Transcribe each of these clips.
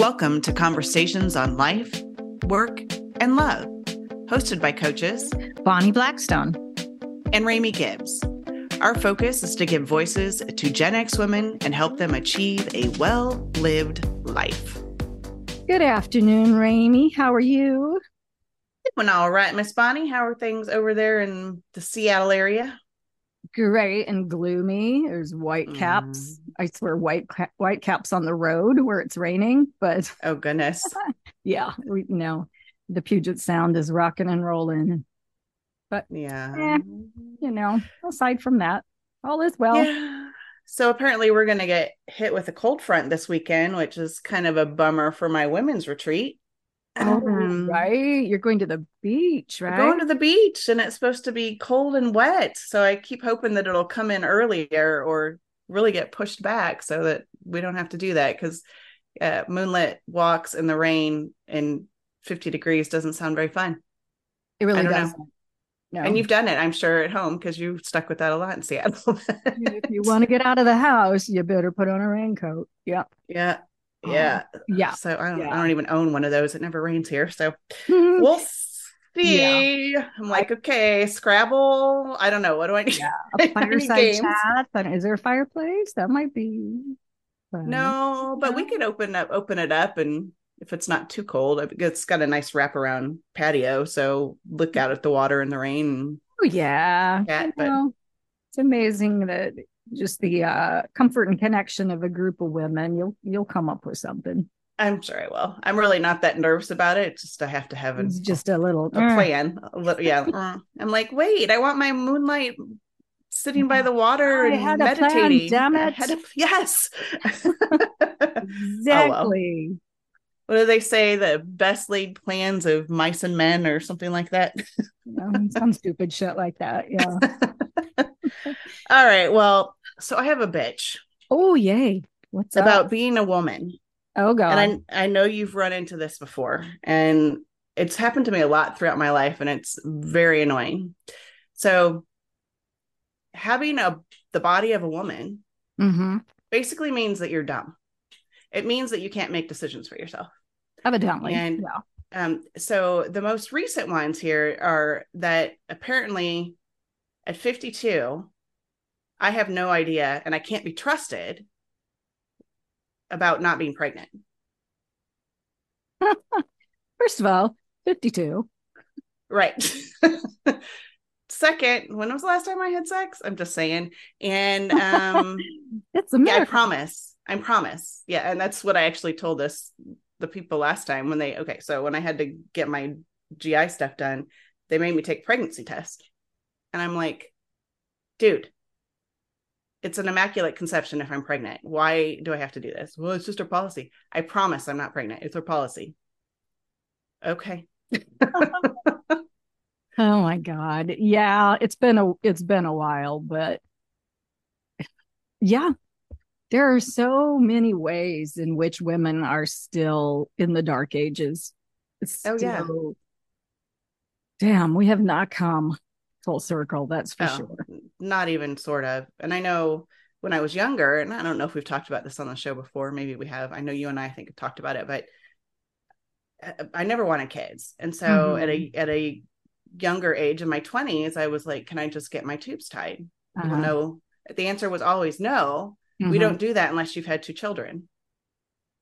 Welcome to Conversations on Life, Work, and Love, hosted by coaches Bonnie Blackstone and Remi Gibbs. Our focus is to give voices to Gen X women and help them achieve a well lived life. Good afternoon, Remi. How are you? Doing all right, Miss Bonnie. How are things over there in the Seattle area? Great and gloomy. There's white caps. Mm. I swear, white white caps on the road where it's raining. But oh goodness, yeah, we you know the Puget Sound is rocking and rolling. But yeah, eh, you know, aside from that, all is well. Yeah. So apparently, we're going to get hit with a cold front this weekend, which is kind of a bummer for my women's retreat. Oh, right. You're going to the beach, right? Going to the beach, and it's supposed to be cold and wet. So I keep hoping that it'll come in earlier or really get pushed back so that we don't have to do that because uh, moonlit walks in the rain in 50 degrees doesn't sound very fun. It really does. No. And you've done it, I'm sure, at home because you stuck with that a lot in Seattle. if you want to get out of the house, you better put on a raincoat. Yeah. Yeah. Yeah. Um, yeah. So I don't yeah. I don't even own one of those. It never rains here. So we'll see. Yeah. I'm like, okay, Scrabble. I don't know. What do I need? Yeah. A fireside chat. Is there a fireplace? That might be fun. No, but we could open up open it up and if it's not too cold, it's got a nice wraparound patio. So look out at the water and the rain. Oh yeah. Cat, but... Know, it's amazing that just the uh, comfort and connection of a group of women, you'll you'll come up with something. I'm sure I will. I'm really not that nervous about it. It's just I have to have a, just a little a plan. A little, yeah. I'm like, wait, I want my moonlight sitting by the water I and meditating. Plan, damn it! A, yes, exactly. Oh, well. What do they say? The best laid plans of mice and men, or something like that. um, some stupid shit like that. Yeah. All right. Well, so I have a bitch. Oh, yay. What's about up? being a woman? Oh, God. And I, I know you've run into this before, and it's happened to me a lot throughout my life, and it's very annoying. So, having a the body of a woman mm-hmm. basically means that you're dumb. It means that you can't make decisions for yourself. Evidently. And yeah. um, so the most recent ones here are that apparently at 52, I have no idea and I can't be trusted about not being pregnant. First of all, 52. Right. Second, when was the last time I had sex? I'm just saying. And um it's a yeah, I promise. I promise. Yeah, and that's what I actually told this the people last time when they okay, so when I had to get my GI stuff done, they made me take pregnancy test. And I'm like, dude, it's an immaculate conception if I'm pregnant. Why do I have to do this? Well, it's just our policy. I promise I'm not pregnant. It's our policy. Okay. oh my god. Yeah, it's been a it's been a while, but yeah. There are so many ways in which women are still in the dark ages. Still, oh yeah. Damn, we have not come full circle. That's for oh, sure. Not even sort of. And I know when I was younger, and I don't know if we've talked about this on the show before. Maybe we have. I know you and I, I think have talked about it, but I never wanted kids, and so mm-hmm. at a at a younger age in my twenties, I was like, "Can I just get my tubes tied?" Uh-huh. no. The answer was always no. Mm-hmm. We don't do that unless you've had two children.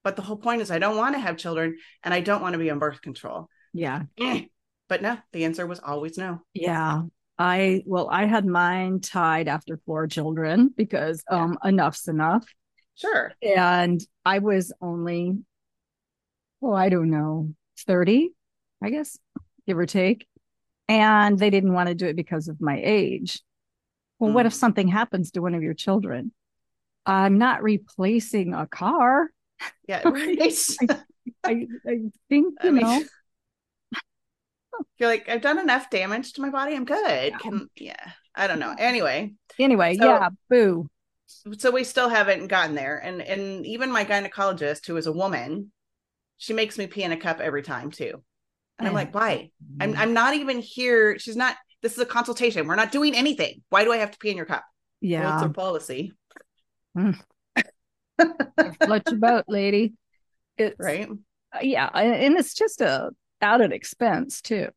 But the whole point is, I don't want to have children, and I don't want to be on birth control. Yeah. But no, the answer was always no. Yeah. I well, I had mine tied after four children because um enough's enough. Sure. And I was only, well, I don't know, 30, I guess, give or take. And they didn't want to do it because of my age. Well, mm. what if hmm. something happens to one of your children? I'm not replacing a car. Yeah, right. I, I, I, think, you I mean, know, you're like, I've done enough damage to my body. I'm good. Yeah. Can yeah. I don't know. Anyway. Anyway, so, yeah, boo. So we still haven't gotten there. And and even my gynecologist, who is a woman, she makes me pee in a cup every time too. And I'm like, why? I'm I'm not even here. She's not this is a consultation. We're not doing anything. Why do I have to pee in your cup? Yeah. Well, it's a policy. Mm. Float your boat, lady. It's right. uh, yeah, and it's just a added expense too.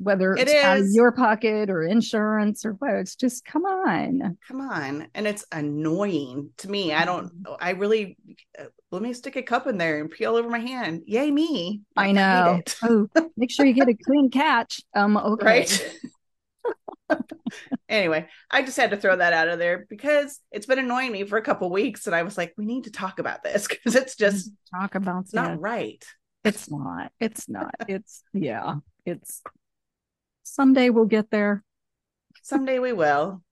Whether It it's out of your pocket or insurance or what, it's just come on. Come on. And it's annoying to me. I don't, I really, uh, let me stick a cup in there and peel over my hand. Yay, me. I hate know. Oh, make sure you get a clean catch. Um, okay. Right. anyway, I just had to throw that out of there because it's been annoying me for a couple weeks. And I was like, we need to talk about this because it's just talk about it's not right. It's not. It's not. It's yeah. It's someday we'll get there. Someday we will.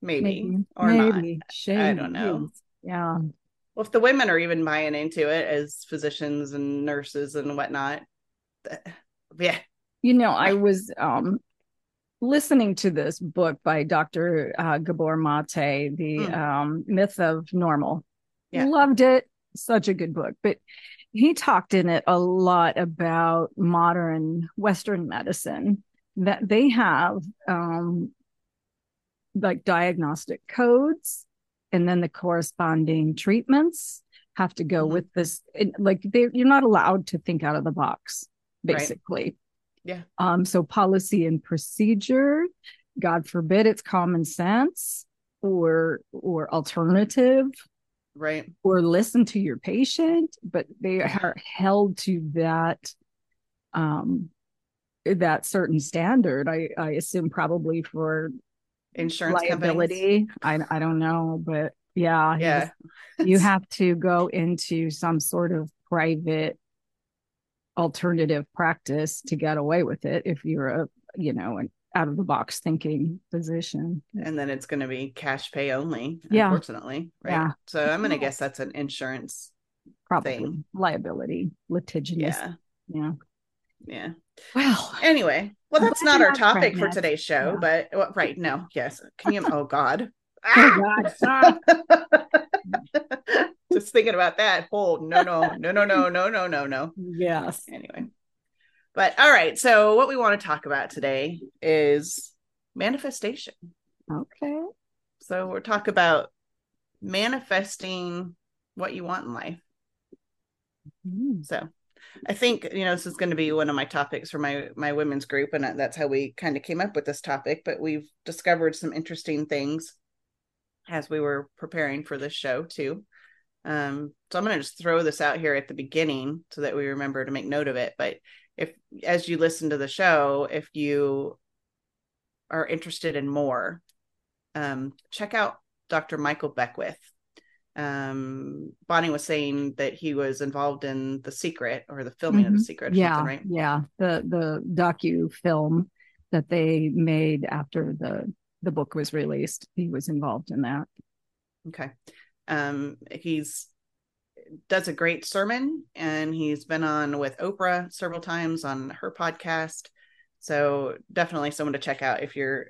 Maybe, Maybe or not. maybe. I don't know. Yeah. Well, if the women are even buying into it as physicians and nurses and whatnot, yeah, You know, I was um listening to this book by Dr. Uh, Gabor Mate, the Mm. um, Myth of Normal. Yeah. Loved it. Such a good book. But he talked in it a lot about modern Western medicine that they have um, like diagnostic codes and then the corresponding treatments have to go Mhm. with this. it- like they, you're not allowed to think out of the box, Right. basically. Yeah. Um, so policy and procedure, God forbid it's common sense or or alternative right, or listen to your patient, but they are held to that um that certain standard. I I assume probably for insurance companies. liability. I I don't know, but yeah, Yeah, was- you have to go into some sort of private alternative practice to get away with it if you're a you know an out of the box thinking position. and then it's going to be cash pay only. Yeah. unfortunately, right? Yeah. So I'm going to guess that's an insurance. Probably Thing. liability, litigious. Yeah, Yeah. yeah. Well, Anyway, well, that's not our topic for today's show, Yeah. but well, right, no, yes. Can you? oh God. Oh, God. Just thinking about that. Oh no, no, no, no, no, no, no, no, no. yes. Anyway, but all right. So what we want to talk about today is manifestation. Okay. So we're talk about manifesting what you want in life. Mm. So I think you know this is going to be one of my topics for my my women's group, and that's how we kind of came up with this topic. But we've discovered some interesting things as we were preparing for this show too. Um, so I'm going to just throw this out here at the beginning so that we remember to make note of it. But if as you listen to the show, if you are interested in more, um, check out Dr. Michael Beckwith um bonnie was saying that he was involved in the secret or the filming of the Mhm. secret Yeah. right Yeah. The the docu film that they made after the the book was released. He was involved in that. okay um he's does a great sermon and he's been on with oprah several times on her podcast. So definitely someone to check out if you're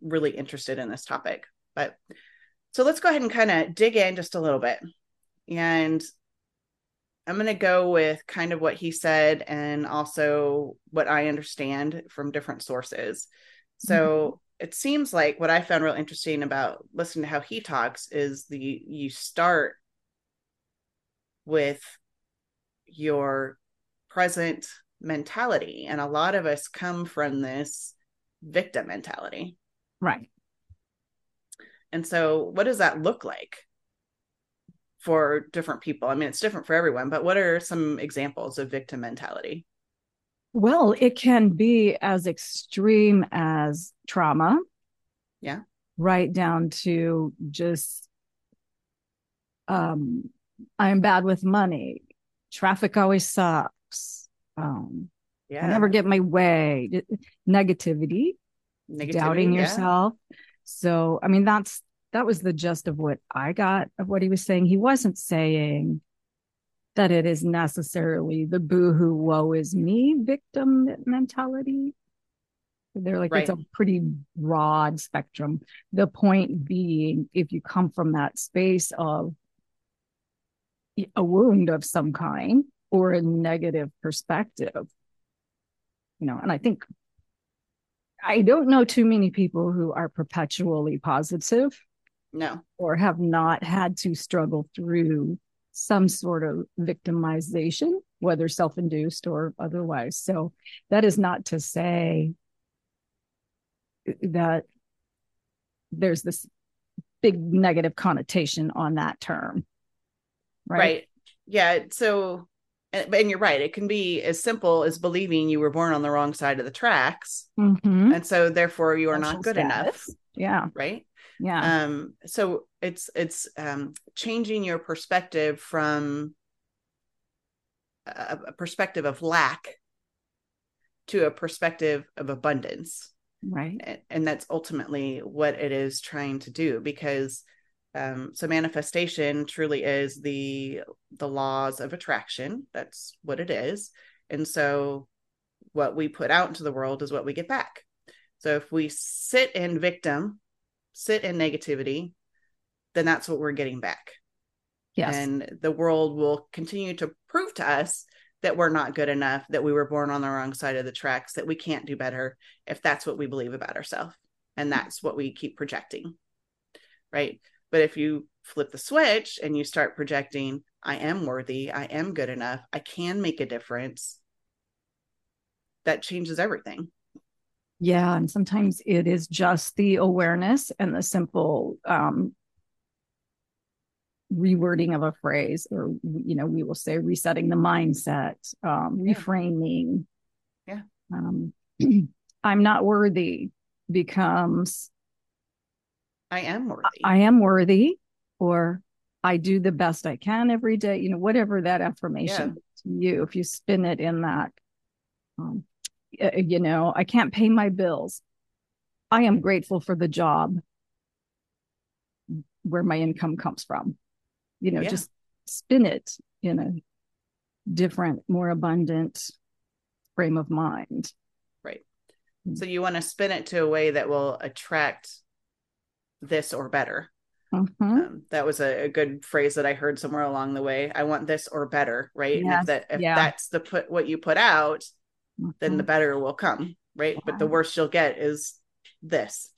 really interested in this topic. But so let's go ahead and kind of dig in just a little bit. And i'm going to go with kind of what he said and also what i understand from different sources. So mm-hmm. it seems like what i found real interesting about listening to how he talks is the you start with your present mentality and a lot of us come from this victim mentality Right. and so what does that look like for different people i mean it's different for everyone but what are some examples of victim mentality Well, it can be as extreme as trauma. Yeah. Right down to just um I'm bad with money. Traffic always sucks. Um yeah I never get my way. Negativity, Negativity, doubting yeah. yourself. So, I mean, that's that was the gist of what I got of what he was saying. He wasn't saying that it is necessarily the boohoo woe is me victim mentality. They're like it's a pretty broad spectrum. The point being, if you come from that space of a wound of some kind or a negative perspective, you know, and I think I don't know too many people who are perpetually positive no or have not had to struggle through some sort of victimization, whether self induced or otherwise. So that is not to say uh, that there's this big negative connotation on that term. Right. right. Yeah. So, and, and, you're right. It can be as simple as believing you were born on the wrong side of the tracks. Mm-hmm. And so, therefore, you are Social not good status. enough. Yeah. Right. Yeah. Um, so it's it's um changing your perspective from a, a perspective of lack to a perspective of abundance right and that's ultimately what it is trying to do because um, so manifestation truly is the the laws of attraction that's what it is and so what we put out into the world is what we get back so if we sit in victim sit in negativity then that's what we're getting back yes and the world will continue to prove to us that we're not good enough, that we were born on the wrong side of the tracks, that we can't do better if that's what we believe about ourselves. And that's what we keep projecting. Right. But if you flip the switch and you start projecting, I am worthy, I am good enough, I can make a difference, that changes everything. Yeah. And sometimes it is just the awareness and the simple um, rewording of a phrase or you know we will say resetting the mindset um, yeah. reframing yeah um, i'm not worthy becomes i am worthy i am worthy or i do the best i can every day you know whatever that affirmation yeah. to you if you spin it in that um, you know i can't pay my bills i am grateful for the job where my income comes from you know, yeah. just spin it in a different, more abundant frame of mind. Right. Mm. So you want to spin it to a way that will attract this or better. Mm-hmm. Um, that was a, a, good phrase that I heard somewhere along the way. I want this or better, right? Yes. if that if yeah. that's the put what you put out, mm-hmm. then the better will come, right? Yeah. But the worst you'll get is this.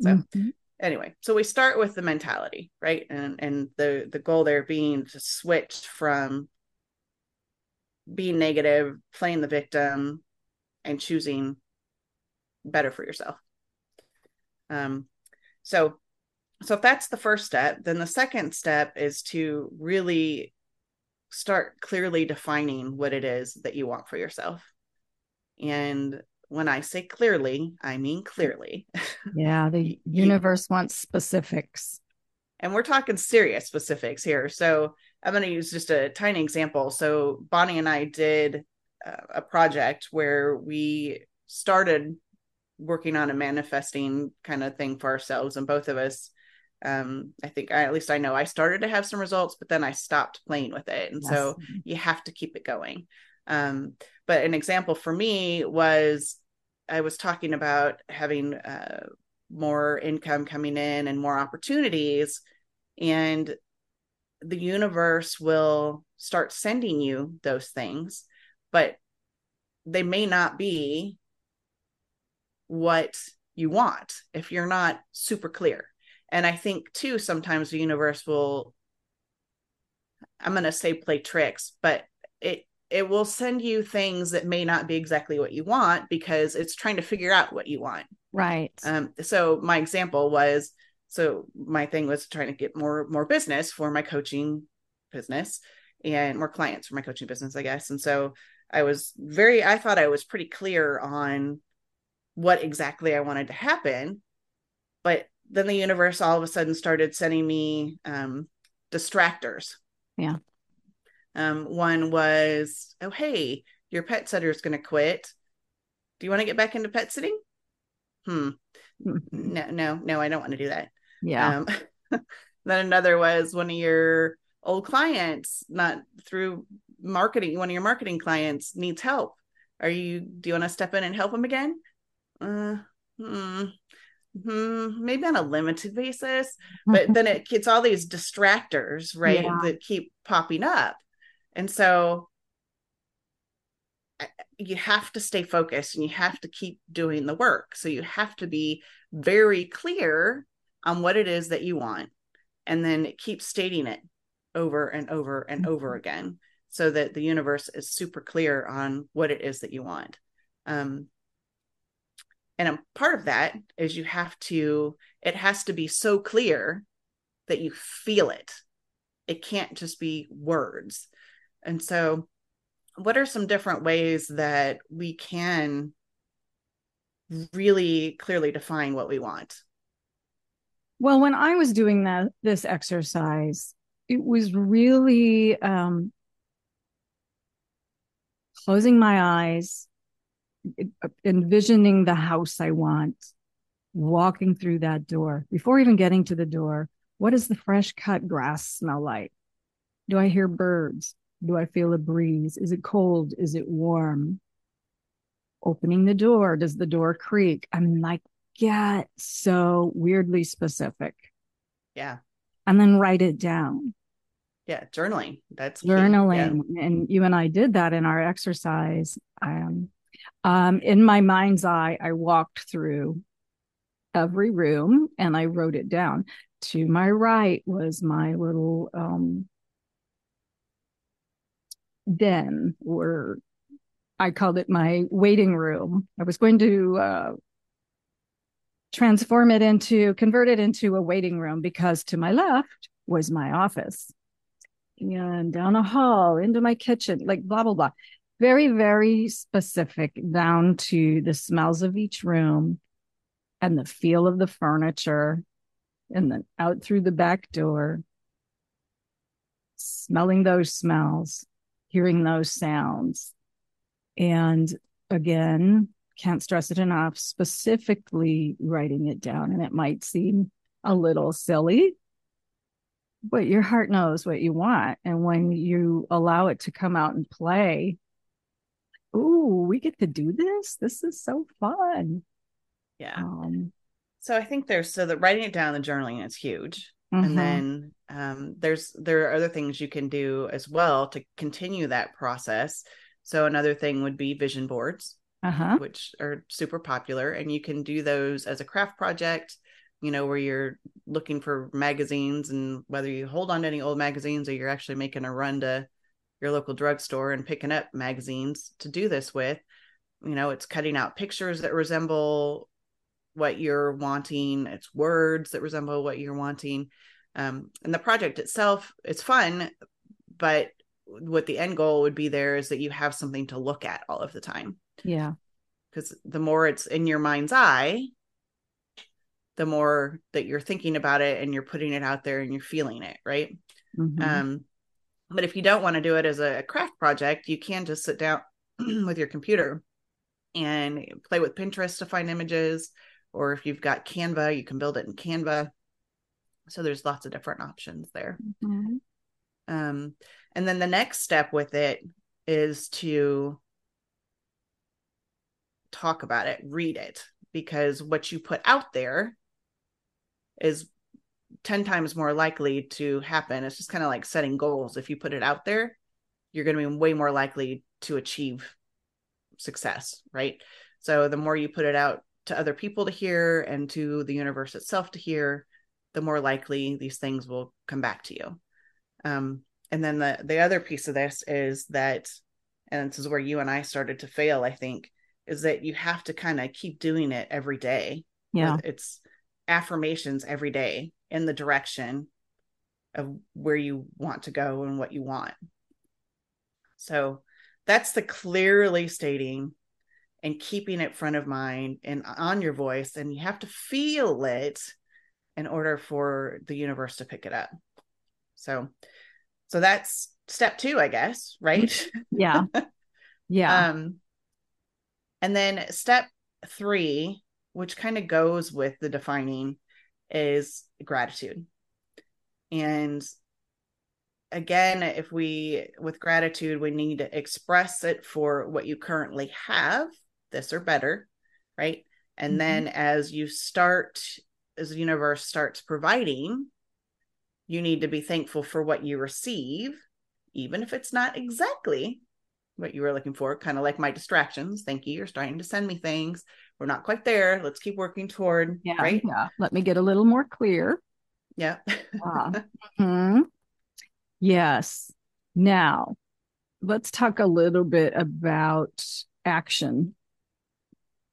So mm-hmm anyway so we start with the mentality right and and the the goal there being to switch from being negative playing the victim and choosing better for yourself um so so if that's the first step then the second step is to really start clearly defining what it is that you want for yourself and when I say clearly, I mean clearly. Yeah, the universe wants specifics. And we're talking serious specifics here. So I'm going to use just a tiny example. So Bonnie and I did uh, a project where we started working on a manifesting kind of thing for ourselves, and both of us. Um, I think I, at least I know I started to have some results, but then I stopped playing with it. And yes. so you have to keep it going. Um, but an example for me was I was talking about having uh, more income coming in and more opportunities, and the universe will start sending you those things, but they may not be what you want if you're not super clear. And I think too, sometimes the universe will, I'm going to say play tricks, but it it will send you things that may not be exactly what you want because it's trying to figure out what you want. Right. Um, so my example was so my thing was trying to get more more business for my coaching business and more clients for my coaching business, I guess. And so I was very I thought I was pretty clear on what exactly I wanted to happen. But then the universe all of a sudden started sending me um distractors. Yeah. Um, one was, oh, hey, your pet sitter is going to quit. Do you want to get back into pet sitting? Hmm. No, no, no, I don't want to do that. Yeah. Um, then another was one of your old clients, not through marketing, one of your marketing clients needs help. Are you, do you want to step in and help them again? Uh, hmm. Hmm, maybe on a limited basis, but then it gets all these distractors, right? Yeah. That keep popping up. And so you have to stay focused and you have to keep doing the work. So you have to be very clear on what it is that you want and then keep stating it over and over and over Mhm. again so that the universe is super clear on what it is that you want um, and a part of that is you have to it has to be so clear that you feel it. It can't just be words. And so what are some different ways that we can really clearly define what we want? Well, when I was doing that this exercise, it was really um, closing my eyes, envisioning the house I want, walking through that door. Before even getting to the door, what does the fresh cut grass smell like? Do I hear birds? Do I feel a breeze? Is it cold? Is it warm? Opening the door, does the door creak? I'm like, get so weirdly specific. yeah And then write it down. yeah journaling that's journaling Yeah. and you and i did that in our exercise um, um, in my mind's eye i walked through every room and i wrote it down. To my right was my little um, den or i called it my waiting room. I was going to uh, transform it into convert it into a waiting room because to my left was my office. And down a hall into my kitchen, like blah, blah, blah. Very, very specific down to the smells of each room and the feel of the furniture. And then out through the back door, smelling those smells, hearing those sounds. And again, can't stress it enough, specifically writing it down. And it might seem a little silly, but your heart knows what you want. And when you allow it to come out and play, ooh, we get to do this. This is so fun. yeah Um, so i think there's so that writing it down the journaling is huge mhm. and then um, there's there are other things you can do as well to continue that process so another thing would be vision boards uh-huh. which are super popular and you can do those as a craft project you know where you're looking for magazines and whether you hold on to any old magazines or you're actually making a run to your local drugstore and picking up magazines to do this with. You know it's cutting out pictures that resemble what you're wanting. It's words that resemble what you're wanting. Um, and the project itself it's fun but what the end goal would be there is that you have something to look at all of the time. Yeah. because the more it's in your mind's eye the more that you're thinking about it and you're putting it out there and you're feeling it right? Mhm. um but if you don't want to do it as a craft project you can just sit down with your computer and play with pinterest to find images or if you've got canva you can build it in canva so there's lots of different options there Mhm. um and then the next step with it is to talk about it read it because what you put out there is 10 times more likely to happen. It's just kind of like setting goals. If you put it out there you're going to be way more likely to achieve success right? So the more you put it out to other people to hear and to the universe itself to hear the more likely these things will come back to you. Um, and then the the other piece of this is that and this is where you and i started to fail i think is that you have to kind of keep doing it every day. Yeah. it's affirmations every day in the direction of where you want to go and what you want so that's the clearly stating and keeping it front of mind and on your voice and you have to feel it in order for the universe to pick it up so so that's step two i guess right Yeah. Yeah. um and then step three which kind of goes with the defining is gratitude and again if we with gratitude we need to express it for what you currently have this or better right and Mhm. then as you start as the universe starts providing you need to be thankful for what you receive even if it's not exactly what you were looking for kind of like my distractions thank you you're starting to send me things we're not quite there let's keep working toward yeah. right Yeah. Let me get a little more clear. yeah Ah. Mhm. Yes. Now, let's talk a little bit about action.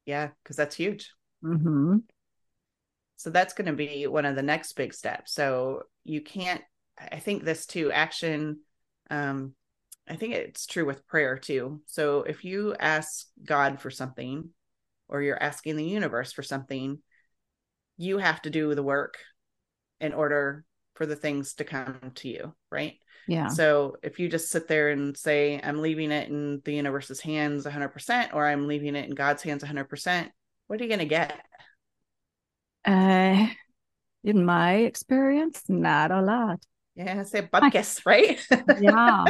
Yeah, because that's huge. Mm-hmm. So that's going to be one of the next big steps. So you can't, I think this too, action. Um, I think it's true with prayer too. So if you ask God for something or you're asking the universe for something, you have to do the work in order for the things to come to you, right? Yeah. So if you just sit there and say, I'm leaving it in the universe's hands 100%, or I'm leaving it in God's hands 100%, what are you going to get? Uh, in my experience, not a lot. Yeah, say buckus, right? yeah.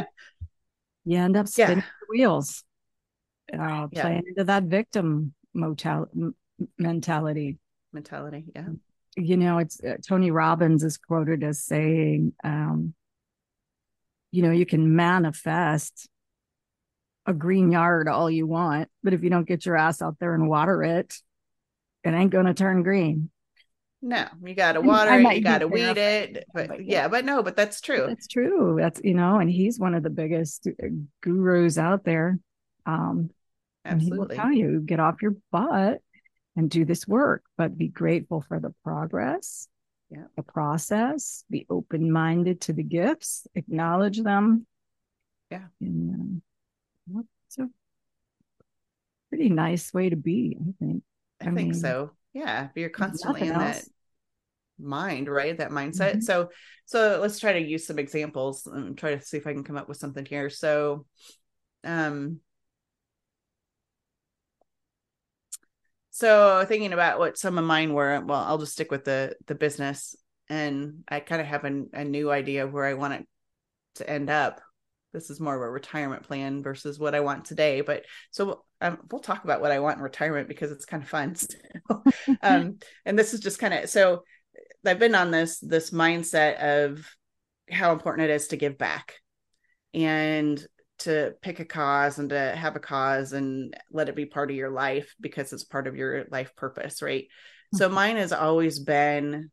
You end up spinning yeah. the wheels, uh, yeah. playing into that victim motel m- mentality. Mentality, yeah. You know, it's uh, Tony Robbins is quoted as saying, um, you know, you can manifest a green yard all you want, but if you don't get your ass out there and water it, it ain't going to turn green. No, you got to water it, you got to weed it. But, but yeah, but no, but that's true. That's true. That's, you know, and he's one of the biggest uh, gurus out there. Um, Absolutely. And he will tell you get off your butt and do this work, but be grateful for the progress, yeah. the process, be open minded to the gifts, acknowledge them. Yeah. And um, it's a pretty nice way to be, I think. I, I think mean, so. Yeah. But you're constantly in else. that mind, right? That mindset. Mm-hmm. So, so let's try to use some examples and try to see if I can come up with something here. So, um, so thinking about what some of mine were well i'll just stick with the the business and i kind of have a, a new idea of where i want it to end up this is more of a retirement plan versus what i want today but so um, we'll talk about what i want in retirement because it's kind of fun um, and this is just kind of so i've been on this this mindset of how important it is to give back and to pick a cause and to have a cause and let it be part of your life because it's part of your life purpose, right? Mm-hmm. So mine has always been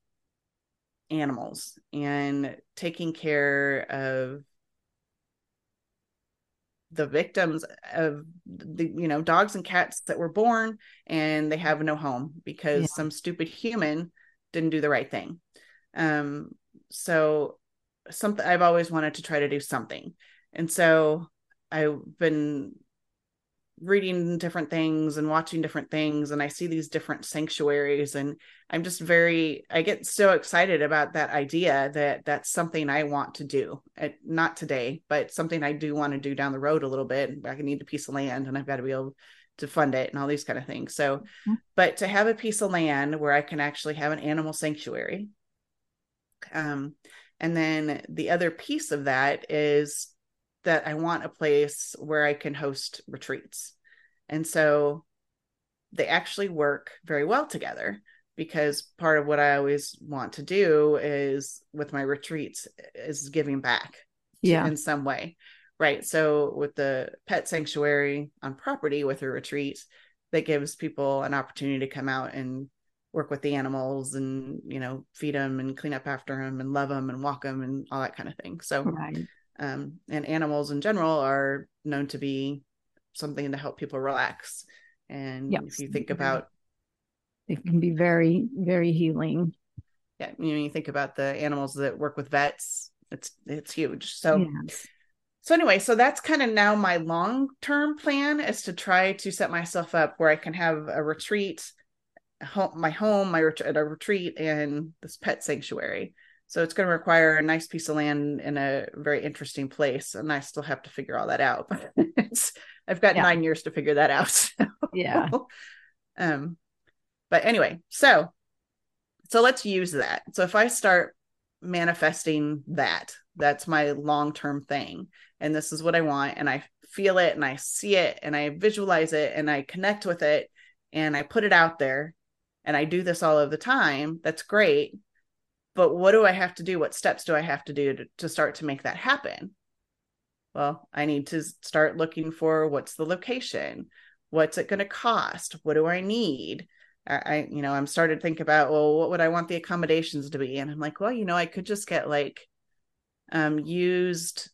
animals and taking care of the victims of the you know dogs and cats that were born and they have no home because yeah. some stupid human didn't do the right thing um so something i've always wanted to try to do something and so I've been reading different things and watching different things and I see these different sanctuaries and I'm just very I get so excited about that idea that that's something I want to do. not today, but something I do want to do down the road a little bit. I need a piece of land and I've got to be able to fund it and all these kind of things. So, mm-hmm. but to have a piece of land where I can actually have an animal sanctuary. Um and then the other piece of that is that I want a place where I can host retreats. And so they actually work very well together because part of what I always want to do is with my retreats is giving back yeah. in some way. Right. So with the pet sanctuary on property with a retreat, that gives people an opportunity to come out and work with the animals and you know feed them and clean up after them and love them and walk them and all that kind of thing so right um, and animals in general are known to be something to help people relax and yes. if you think about it can be very very healing yeah you know you think about the animals that work with vets it's it's huge so yes. so anyway so that's kind of now my long term plan is to try to set myself up where i can have a retreat home my home my ret- a retreat and this pet sanctuary so it's going to require a nice piece of land in a very interesting place. And I still have to figure all that out. it's, I've got yeah. nine years to figure that out. So. Yeah. um, but anyway, so, so let's use that. So if I start manifesting that, that's my long-term thing. And this is what I want. And I feel it and I see it and I visualize it and I connect with it and I put it out there and I do this all of the time. That's great but what do I have to do? What steps do I have to do to, to start to make that happen? Well, I need to start looking for what's the location? What's it going to cost? What do I need? I, you know, I'm started to think about, well, what would I want the accommodations to be? And I'm like, well, you know, I could just get like um, used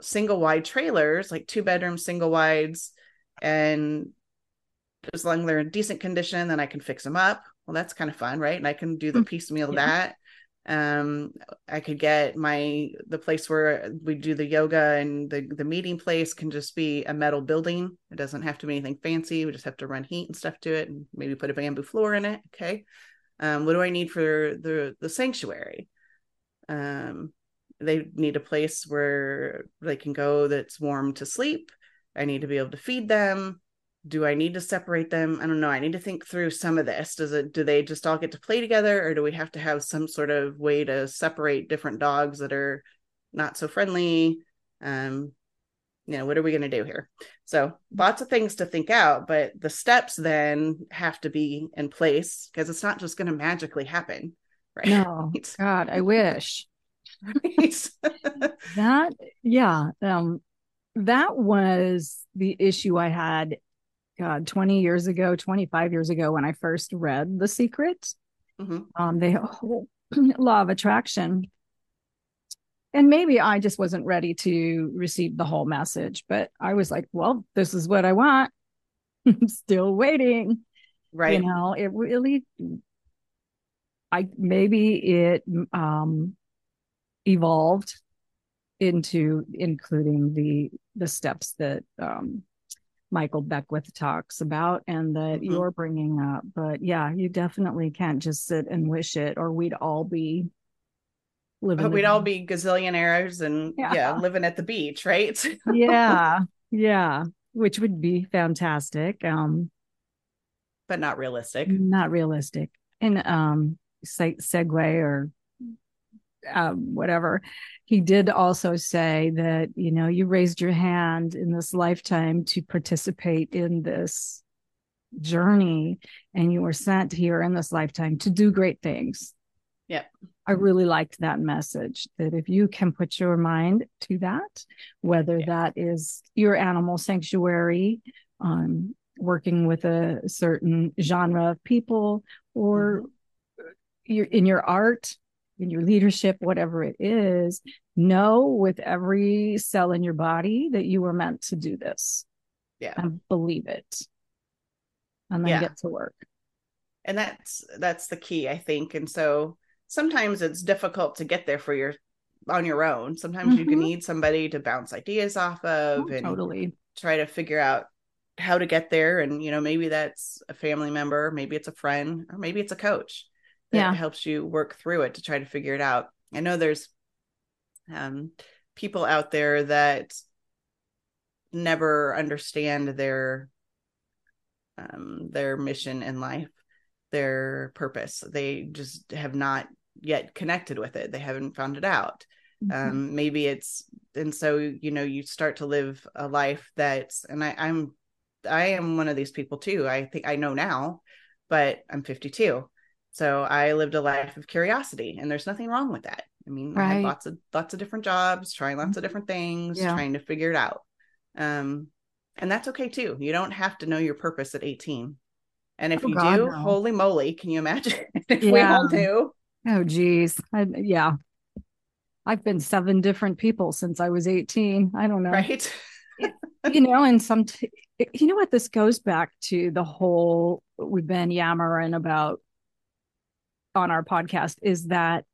single wide trailers, like two bedroom single wides, and as long as they're in decent condition, then I can fix them up. Well, that's kind of fun, right? And I can do the mm, piecemeal yeah. that. Um, I could get my the place where we do the yoga and the the meeting place can just be a metal building. It doesn't have to be anything fancy. We just have to run heat and stuff to it, and maybe put a bamboo floor in it. Okay. Um, what do I need for the the sanctuary? Um, they need a place where they can go that's warm to sleep. I need to be able to feed them do I need to separate them? I don't know. I need to think through some of this. Does it do they just all get to play together or do we have to have some sort of way to separate different dogs that are not so friendly? Um you know, what are we going to do here? So, lots of things to think out, but the steps then have to be in place because it's not just going to magically happen. Right. No. God, I wish. Right. that yeah, um that was the issue I had God, 20 years ago, 25 years ago, when I first read The Secret, mm-hmm. um, the whole law of attraction. And maybe I just wasn't ready to receive the whole message, but I was like, well, this is what I want. I'm still waiting. Right. You know, it really, I maybe it um, evolved into including the the steps that um, Michael Beckwith talks about and that mm-hmm. you're bringing up. But yeah, you definitely can't just sit and wish it, or we'd all be living. we'd all be gazillionaires and yeah. yeah, living at the beach, right? yeah, yeah, which would be fantastic. Um, but not realistic. Not realistic. And um, se- segue or um, whatever. He did also say that, you know, you raised your hand in this lifetime to participate in this journey and you were sent here in this lifetime to do great things. Yeah. I really liked that message that if you can put your mind to that, whether yeah. that is your animal sanctuary, um, working with a certain genre of people, or mm-hmm. you're in your art, in your leadership, whatever it is, know with every cell in your body that you were meant to do this. Yeah. And believe it. And then yeah. get to work. And that's that's the key, I think. And so sometimes it's difficult to get there for your on your own. Sometimes mm-hmm. you can mm-hmm. need somebody to bounce ideas off of oh, and totally try to figure out how to get there. And you know, maybe that's a family member, maybe it's a friend, or maybe it's a coach that yeah. helps you work through it to try to figure it out. I know there's um, people out there that never understand their um, their mission in life, their purpose. They just have not yet connected with it. They haven't found it out. Mm-hmm. Um, maybe it's and so you know you start to live a life that's and I, I'm I am one of these people too. I think I know now, but I'm 52 so I lived a life of curiosity, and there's nothing wrong with that. I mean, right. I had lots of lots of different jobs, trying lots of different things, yeah. trying to figure it out. Um, and that's okay too. You don't have to know your purpose at 18. And if oh, you God, do, no. holy moly, can you imagine if yeah. we all do? Oh geez. I, yeah. I've been seven different people since I was 18. I don't know. Right. you know, and some, t- you know what, this goes back to the whole, we've been yammering about on our podcast is that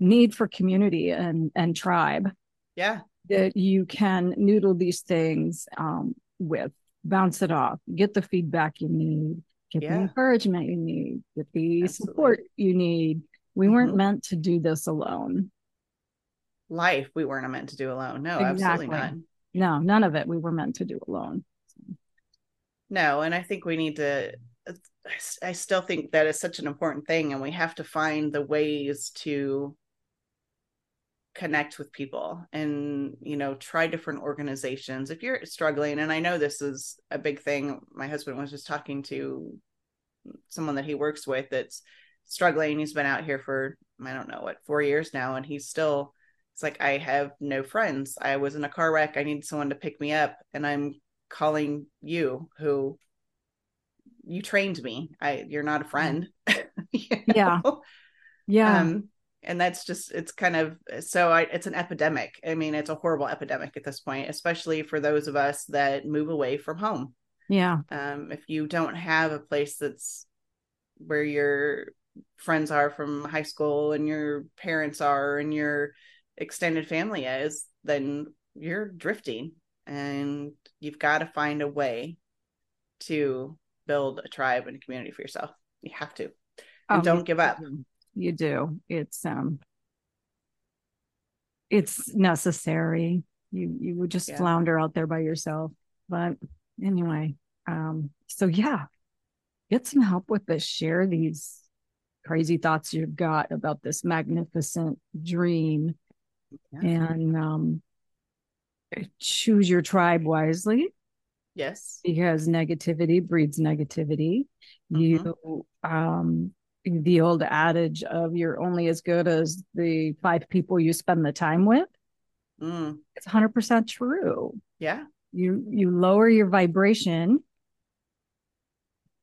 need for community and and tribe yeah that you can noodle these things um, with bounce it off get the feedback you need get yeah. the encouragement you need get the Absolutely. support you need we mm-hmm. weren't meant to do this alone life we weren't meant to do alone no exactly. absolutely not no none of it we were meant to do alone no and i think we need to I still think that is such an important thing, and we have to find the ways to connect with people and you know try different organizations. If you're struggling and i know this is a big thing my husband was just talking to someone that he works with that's struggling. He's been out here for i don't know what four years now and he's still it's like i have no friends. I was in a car wreck. I need someone to pick me up and i'm calling you who you trained me. I you're not a friend. you know? Yeah. Yeah. Um, and that's just it's kind of so I, it's an epidemic i mean it's a horrible epidemic at this point especially for those of us that move away from home yeah um, if you don't have a place that's where your friends are from high school and your parents are and your extended family is then you're drifting and you've got to find a way to build a tribe and a community for yourself. You have to. And oh, don't give up. you do. It's um it's necessary. You you would just yeah. flounder out there by yourself. But anyway um so yeah. Get some help with this. Share these crazy thoughts you've got about this magnificent dream. Yeah. and um choose your tribe wisely yes because negativity breeds negativity mm-hmm. you um the old adage of you're only as good as the five people you spend the time with. Mm. It's 100% true. Yeah. You you lower your vibration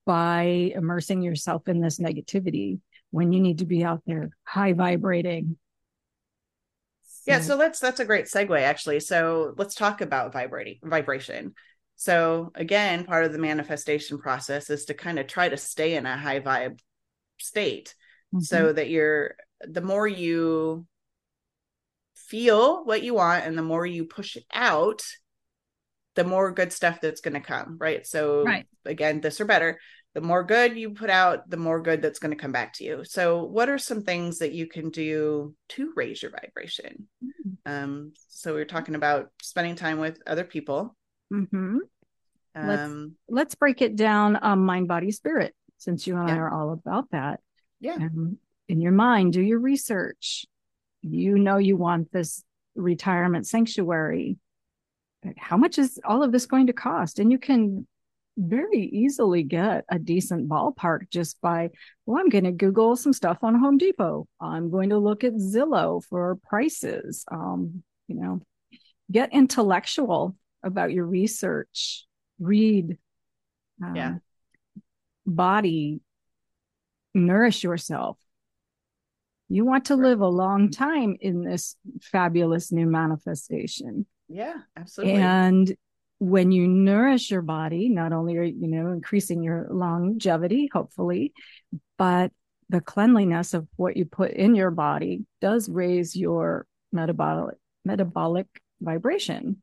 by immersing yourself in this negativity when you need to be out there high vibrating. So. Yeah, so let's that's a great segue actually. So let's talk about vibrating vibration. So again, part of the manifestation process is to kind of try to stay in a high vibe state mm-hmm. so that you're the more you feel what you want and the more you push it out the more good stuff that's going to come right so right. again this or better the more good you put out the more good that's going to come back to you so what are some things that you can do to raise your vibration mm-hmm. um so we are talking about spending time with other people mm-hmm. um let's, let's break it down um mind body spirit since you and yeah. I are all about that. Yeah. And in your mind, do your research. You know you want this retirement sanctuary. How much is all of this going to cost? And you can very easily get a decent ballpark just by, well, I'm going to Google some stuff on Home Depot. I'm going to look at Zillow for prices. Um, you know, get intellectual about your research, read. Um, yeah. body nourish yourself. You want to live a long time in this fabulous new manifestation. Yeah absolutely. And when you nourish your body not only are you know increasing your longevity hopefully but the cleanliness of what you put in your body does raise your metabolic metabolic vibration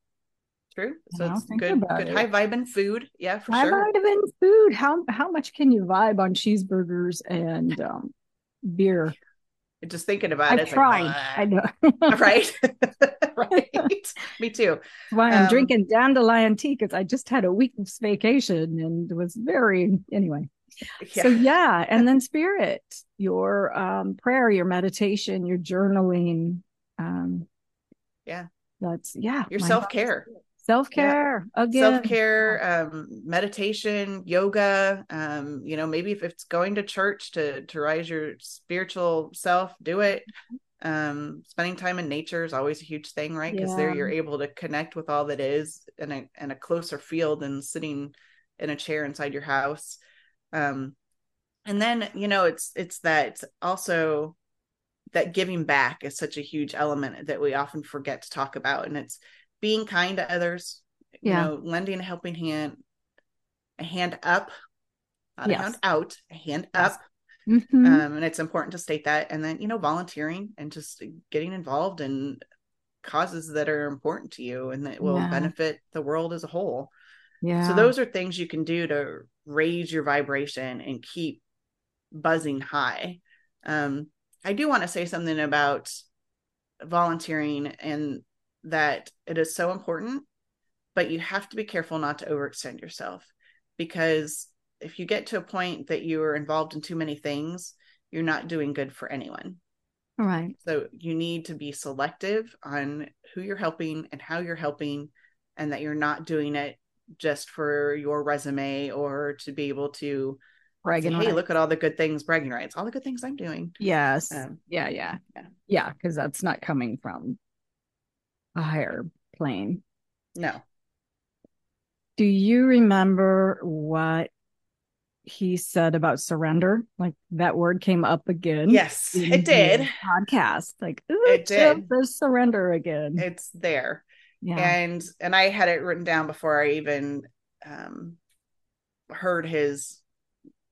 True. So it's good, good it. high vibing food. Yeah, for high sure. High vibing food. How how much can you vibe on cheeseburgers and um, beer? Just thinking about I'm it. trying. Like, I know. right. right. Me too. That's why I'm um, drinking dandelion tea because I just had a week's vacation and was very anyway. Yeah. So yeah, and then spirit, your um, prayer, your meditation, your journaling. Um, yeah, that's yeah. Your self care self-care yeah. again. Self-care um, meditation yoga um, you know maybe if it's going to church to to rise your spiritual self do it. Um, spending time in nature is always a huge thing right? Because yeah. there you're able to connect with all that is in a in a closer field than sitting in a chair inside your house. Um, and then you know it's it's that also that giving back is such a huge element that we often forget to talk about. And it's being kind to others, yeah. you know, lending a helping hand, a hand up, not yes. a hand out, a hand yes. up. Mm-hmm. Um, and it's important to state that. And then, you know, volunteering and just getting involved in causes that are important to you and that will yeah. benefit the world as a whole. Yeah. So those are things you can do to raise your vibration and keep buzzing high. Um, I do want to say something about volunteering and that it is so important, but you have to be careful not to overextend yourself because if you get to a point that you are involved in too many things, you're not doing good for anyone. Right. So you need to be selective on who you're helping and how you're helping, and that you're not doing it just for your resume or to be able to bragging say, hey, look at all the good things, bragging rights, all the good things I'm doing. Yes. Um, yeah, yeah. Yeah. Yeah. Cause that's not coming from a higher plane. No. Do you remember what he said about surrender. Like that word came up again. Yes, it did. Podcast. Like it did. There's surrender again. It's there. Yeah. And and I had it written down before I even um heard his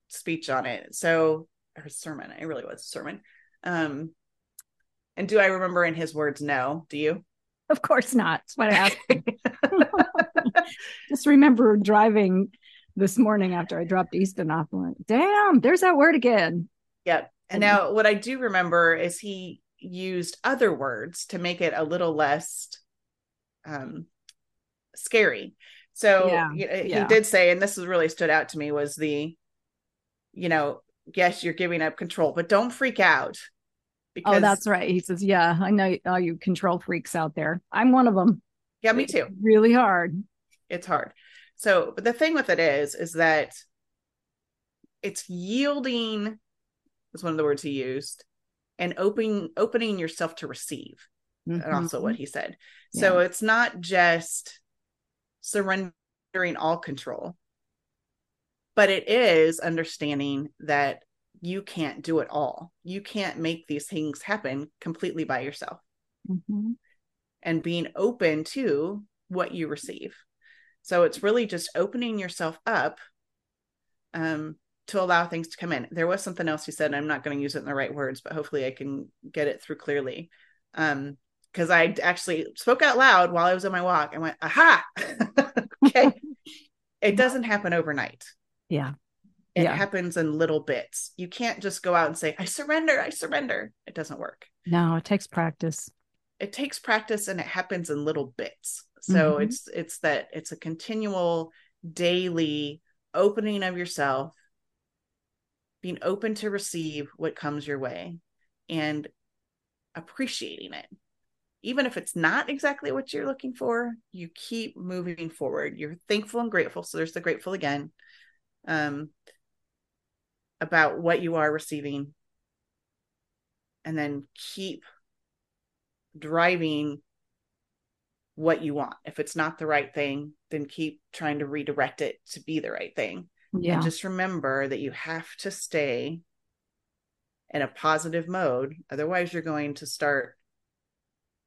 speech on it. So or sermon. It really was a sermon. Um and do I remember in his words? No. Do you? Of course not. That's what I asked. Just remember driving this morning after I dropped Easton off. I went, Damn, there's that word again. Yep. And now what I do remember is he used other words to make it a little less um scary. So yeah, he yeah. did say, and this really stood out to me, was the, you know, yes, you're giving up control, but don't freak out. Oh, because, oh, that's right. He says, yeah, I know all you control freaks out there. I'm one of them. Yeah, me too. It's really hard. It's hard. So but the thing with it is, is that it's yielding is one of the words he used, and opening opening yourself to receive. Mm-hmm. And also what he said. Yeah. So it's not just surrendering all control, but it is understanding that you can't do it all. You can't make these things happen completely by yourself. Mm-hmm. And being open to what you receive. So it's really just opening yourself up um, to allow things to come in. There was something else you said, I'm not going to use it in the right words, but hopefully I can get it through clearly. Um, because I actually spoke out loud while I was on my walk. I went, aha. okay. it doesn't happen overnight. Yeah. It yeah. happens in little bits. You can't just go out and say, I surrender, I surrender. It doesn't work. No, it takes practice. It takes practice and it happens in little bits so mm-hmm. it's it's that it's a continual daily opening of yourself being open to receive what comes your way and appreciating it even if it's not exactly what you're looking for you keep moving forward you're thankful and grateful so there's the grateful again um about what you are receiving and then keep driving what you want. If it's not the right thing, then keep trying to redirect it to be the right thing. Yeah. And just remember that you have to stay in a positive mode. Otherwise, you're going to start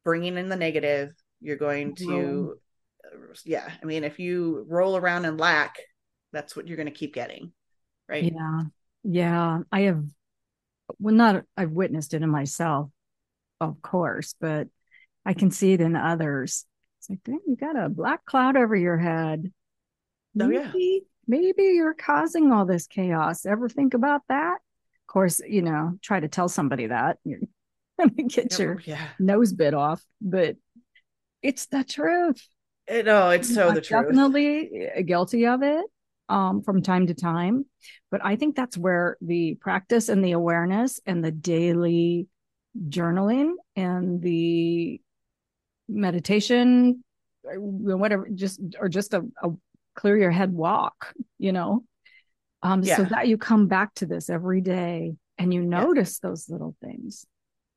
bringing in the negative. You're going to, yeah. I mean, if you roll around in lack, that's what you're going to keep getting. Right. Yeah. Yeah. I have, well, not, I've witnessed it in myself, of course, but I can see it in others it's like, dang, you got a black cloud over your head. Maybe, oh, yeah. maybe you're causing all this chaos. Ever think about that? Of course, you know, try to tell somebody that. You're gonna get oh, your yeah. nose bit off, but it's the truth. It, oh, it's so I'm the truth. Definitely eh, guilty of it um, from time to time. But I think that's where the practice and the awareness and the daily journaling and the meditation whatever just or just a, a clear your head walk you know um yeah. so that you come back to this every day and you notice yeah. those little things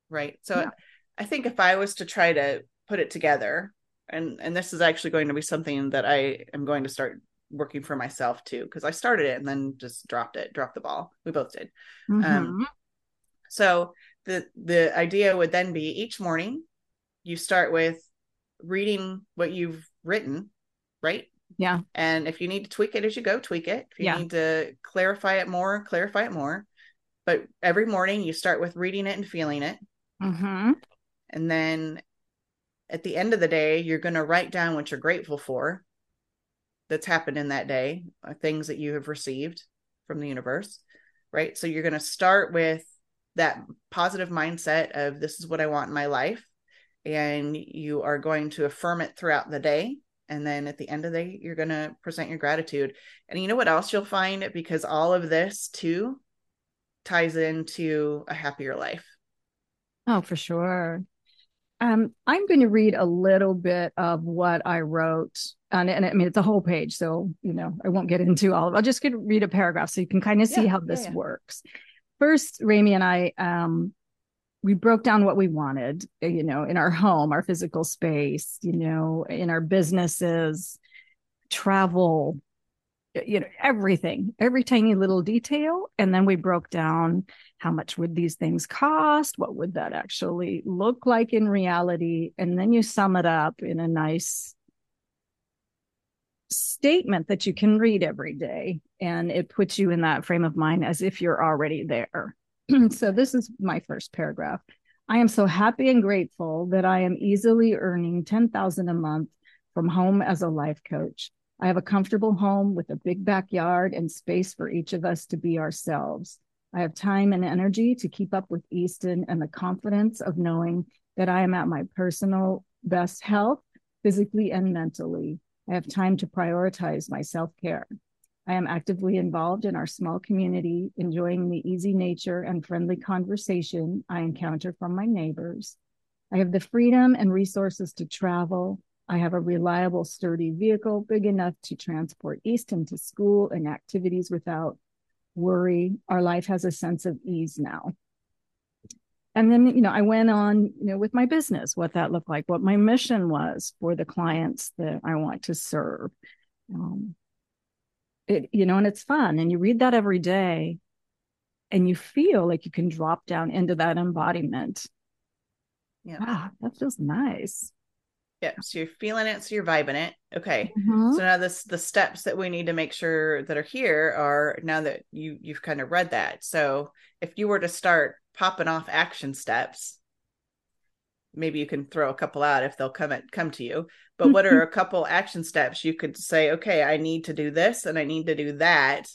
right so yeah. i think if i was to try to put it together and and this is actually going to be something that i am going to start working for myself too because i started it and then just dropped it dropped the ball we both did um, mm-hmm. um so the the idea would then be each morning you start with reading what you've written, right? Yeah. And if you need to tweak it as you go, tweak it. If you yeah. need to clarify it more, clarify it more. But every morning you start with reading it and feeling it. Mm-hmm. And then at the end of the day, you're going to write down what you're grateful for that's happened in that day, uh, things that you have received from the universe, right? So you're going to start with that positive mindset of this is what I want in my life and you are going to affirm it throughout the day and then at the end of the day you're going to present your gratitude. And you know what else you'll find? Because all of this too ties into a happier life. Oh for sure um, i'm going to read a little bit of what i wrote and, and i mean it's a whole page so you know i won't get into all of it i'll just read a paragraph so you can kind of see yeah, how this yeah, yeah. works first Remi and i um, we broke down what we wanted, you know, in our home, our physical space, you know, in our businesses, travel, you know everything every tiny little detail. And then we broke down how much would these things cost? What would that actually look like in reality? And then you sum it up in a nice statement that you can read every day. And it puts you in that frame of mind as if you're already there. So this is my first paragraph. I am so happy and grateful that i am easily earning 10,000 a month from home as a life coach I have a comfortable home with a big backyard and space for each of us to be ourselves. I have time and energy to keep up with Easton and the confidence of knowing that I am at my personal best health, physically and mentally. I have time to prioritize my self care. I am actively involved in our small community, enjoying the easy nature and friendly conversation I encounter from my neighbors. I have the freedom and resources to travel, I have a reliable, sturdy vehicle big enough to transport Easton to school and activities without worry. Our life has a sense of ease now. And then, you know, I went on, you know, with my business, what that looked like, what my mission was for the clients that I want to serve. Um, it, you know, and it's fun. And you read that every day and you feel like you can drop down into that embodiment. Yeah. Wow, that feels nice. Yep. So you're feeling it, so you're vibing it. Okay. Mm-hmm. So now this the steps that we need to make sure that are here are now that you you've kind of read that. So if you were to start popping off action steps, maybe you can throw a couple out if they'll come at, come to you. But what are a couple action steps you could say, okay, I need to do this and I need to do that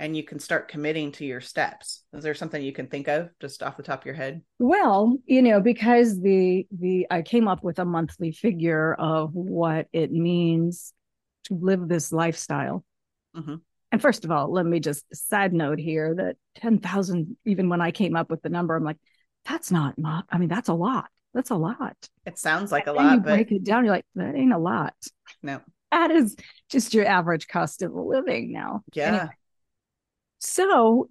and you can start committing to your steps. Is there something you can think of just off the top of your head? Well you know because the the i came up with a monthly figure of what it means to live this lifestyle. Mm-hmm. and first of all let me just side note here that 10,000 even when i came up with the number i'm like that's not much i mean that's a lot. That's a lot. It sounds like a lot you but break it down you're like that ain't a lot. No. That is just your average cost of living now. Yeah. Anyway, so,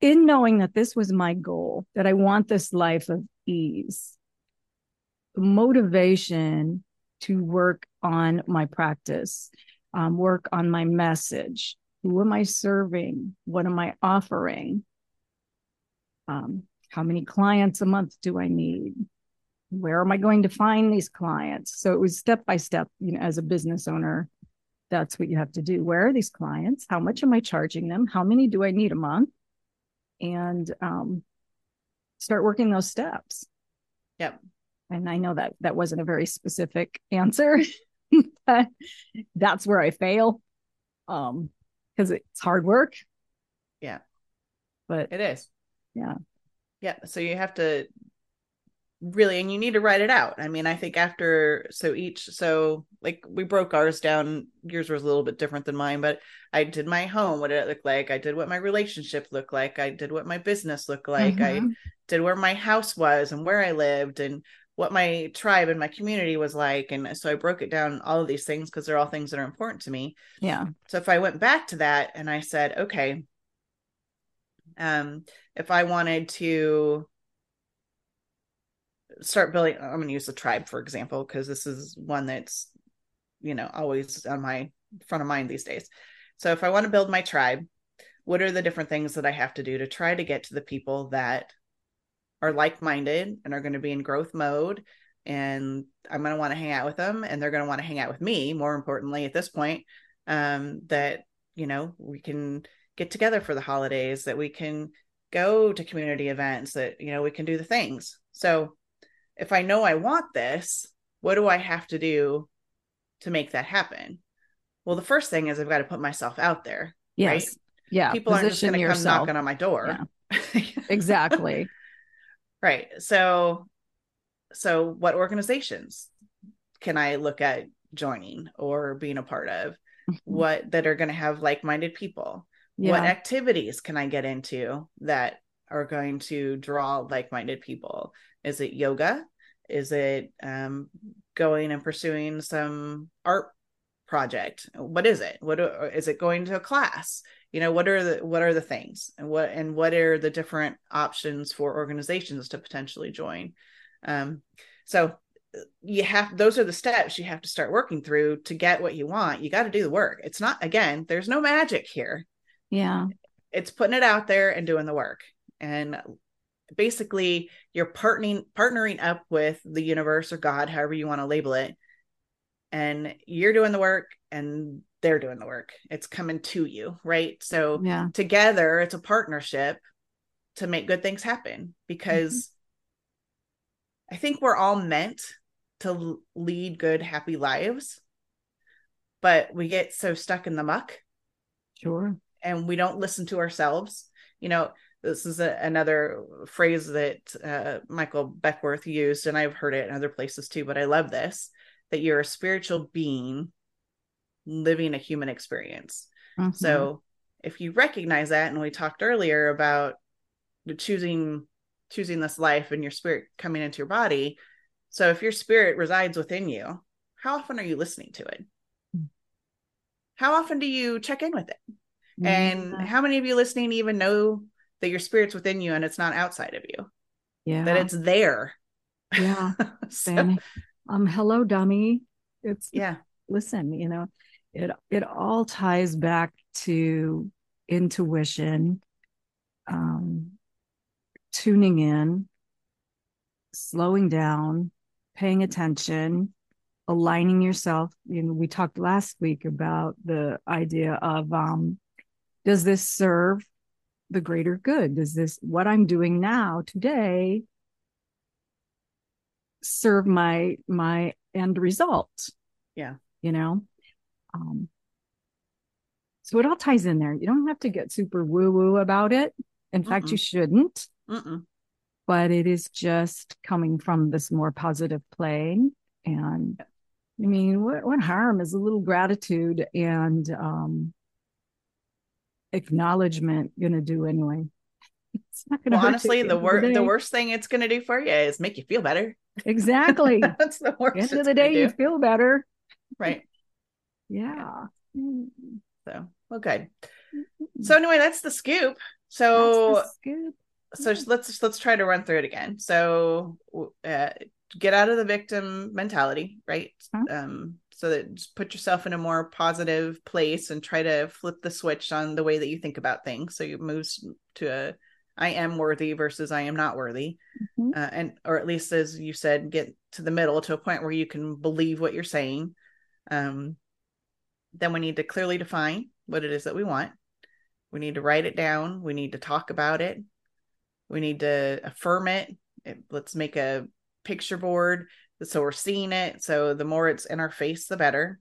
in knowing that this was my goal, that I want this life of ease, motivation to work on my practice, um, work on my message. Who am I serving? What am I offering? Um, how many clients a month do I need? Where am I going to find these clients? So it was step by step, you know, as a business owner, that's what you have to do. Where are these clients? How much am I charging them? How many do I need a month? And um, start working those steps. Yep. And I know that that wasn't a very specific answer, but that's where I fail. Um, because it's hard work. Yeah. But it is. Yeah. Yeah. So you have to really and you need to write it out. I mean i think after so each so like we broke ours down. Yours was a little bit different than mine but i did my home what did it look like? I did what my relationship looked like. I did what my business looked like. Mm-hmm. i did where my house was and where i lived and what my tribe and my community was like. And so i broke it down all of these things because they're all things that are important to me. Yeah. So if i went back to that and i said okay um if i wanted to start building i'm going to use the tribe for example because this is one that's you know always on my front of mind these days. So if i want to build my tribe what are the different things that i have to do to try to get to the people that are like-minded and are going to be in growth mode? And i'm going to want to hang out with them and they're going to want to hang out with me more importantly at this point um, that you know we can get together for the holidays that we can go to community events that you know we can do the things. So if I know I want this, what do I have to do to make that happen? Well, the first thing is I've got to put myself out there. Yes. Right? Yeah. People Position aren't just going to come knocking on my door. Yeah. exactly. right. So, so what organizations can I look at joining or being a part of? Mm-hmm. What that are going to have like-minded people? Yeah. What activities can I get into that are going to draw like-minded people? Is it yoga? Is it um, going and pursuing some art project? What is it? What is it going to a class? You know, what are the what are the things and what and what are the different options for organizations to potentially join? Um, so you have those are the steps you have to start working through to get what you want you got to do the work it's not again there's no magic here yeah it's putting it out there and doing the work and basically you're partnering partnering up with the universe or god however you want to label it and you're doing the work and they're doing the work. It's coming to you right? So yeah. together it's a partnership to make good things happen because mm-hmm. i think we're all meant to lead good happy lives but we get so stuck in the muck sure. and we don't listen to ourselves. You know this is a, another phrase that uh, michael Beckworth used and i've heard it in other places too but i love this that you're a spiritual being living a human experience mm-hmm. so if you recognize that and we talked earlier about choosing choosing this life and your spirit coming into your body so if your spirit resides within you how often are you listening to it mm. how often do you check in with it mm-hmm. and how many of you listening even know that your spirit's within you and it's not outside of you. Yeah. That it's there. Yeah. So, um hello dummy. It's yeah. listen you know it it all ties back to intuition um tuning in slowing down paying attention aligning yourself. You know we talked last week about the idea of um does this serve the greater good. Does this what i'm doing now today serve my my end result? Yeah. You know? Um so it all ties in there. You don't have to get super woo woo about it. In Mm-mm. fact you shouldn't. Mm-mm. but it is just coming from this more positive plane. And i mean what, what harm is a little gratitude and um acknowledgement going to do anyway it's not going to well, honestly the worst the worst thing it's going to do for you is make you feel better Exactly. That's the worst. End of the day, you feel better. Right. Yeah. So, well, good. So anyway, that's the scoop. So, the scoop. so yeah. let's let's try to run through it again. So, uh, get out of the victim mentality, right? Huh? Um, so that just put yourself in a more positive place and try to flip the switch on the way that you think about things. So you move to a I am worthy versus I am not worthy. Mm-hmm. Uh, and, or at least as you said, get to the middle to a point where you can believe what you're saying. Um, then we need to clearly define what it is that we want. We need to write it down. We need to talk about it. We need to affirm it. it let's make a picture board so we're seeing it. So the more it's in our face, the better.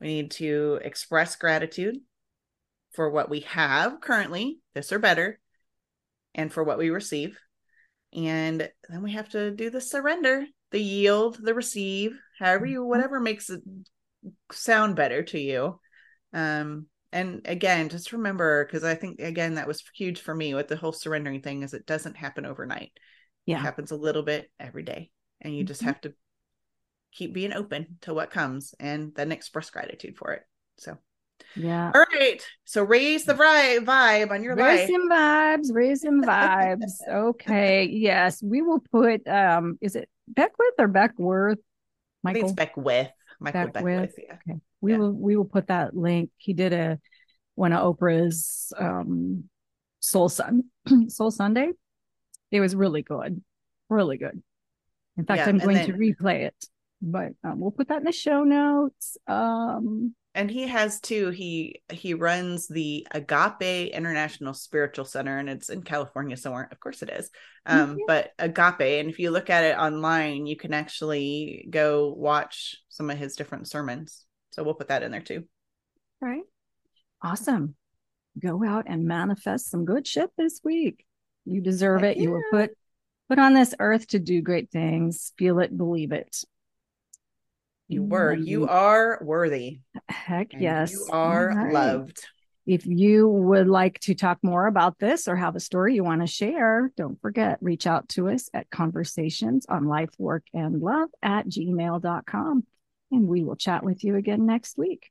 We need to express gratitude for what we have currently, this or better and for what we receive. And then we have to do the surrender, the yield, the receive, however you, mm-hmm. whatever makes it sound better to you. Um, and again, just remember, because I think, again, that was huge for me with the whole surrendering thing is it doesn't happen overnight. Yeah. It happens a little bit every day. And you mm-hmm. just have to keep being open to what comes and then express gratitude for it. So yeah. All right. So raise the vibe vibe on your raise some vibes. Raise some vibes. okay. Yes, we will put. Um, is it Beckwith or Beckworth? Michael I think it's Beckwith. Michael Beckwith. Beckwith yeah. Okay. We yeah. will. We will put that link. He did a one of Oprah's um Soul Sun Soul Sunday. It was really good. Really good. In fact, yeah, I'm going then, to replay it, but um, we'll put that in the show notes. Um, and he has too he he runs the agape international spiritual center and it's in california somewhere. Of course it is. Um mm-hmm. but agape and if you look at it online you can actually go watch some of his different sermons. So we'll put that in there too. All right. Awesome. Go out and manifest some good shit this week. You deserve Heck it. Yeah. you were put put on this earth to do great things feel it believe it you were. Mm-hmm. You are worthy. Heck yes. You are right. loved. If you would like to talk more about this or have a story you want to share, don't forget, reach out to us at conversations on life, work, and love at gmail.com. And we will chat with you again next week.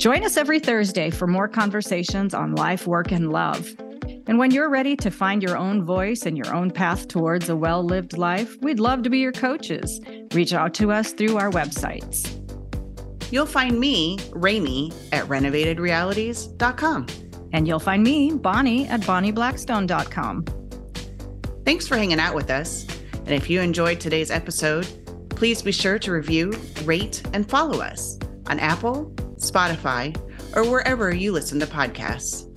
Join us every Thursday for more conversations on life, work, and love. And when you're ready to find your own voice and your own path towards a well lived life, we'd love to be your coaches. Reach out to us through our websites. You'll find me, Remi, at renovatedrealities.com. And you'll find me, Bonnie, at bonnieblackstone.com. Thanks for hanging out with us. And if you enjoyed today's episode, please be sure to review, rate, and follow us on Apple, Spotify, or wherever you listen to podcasts.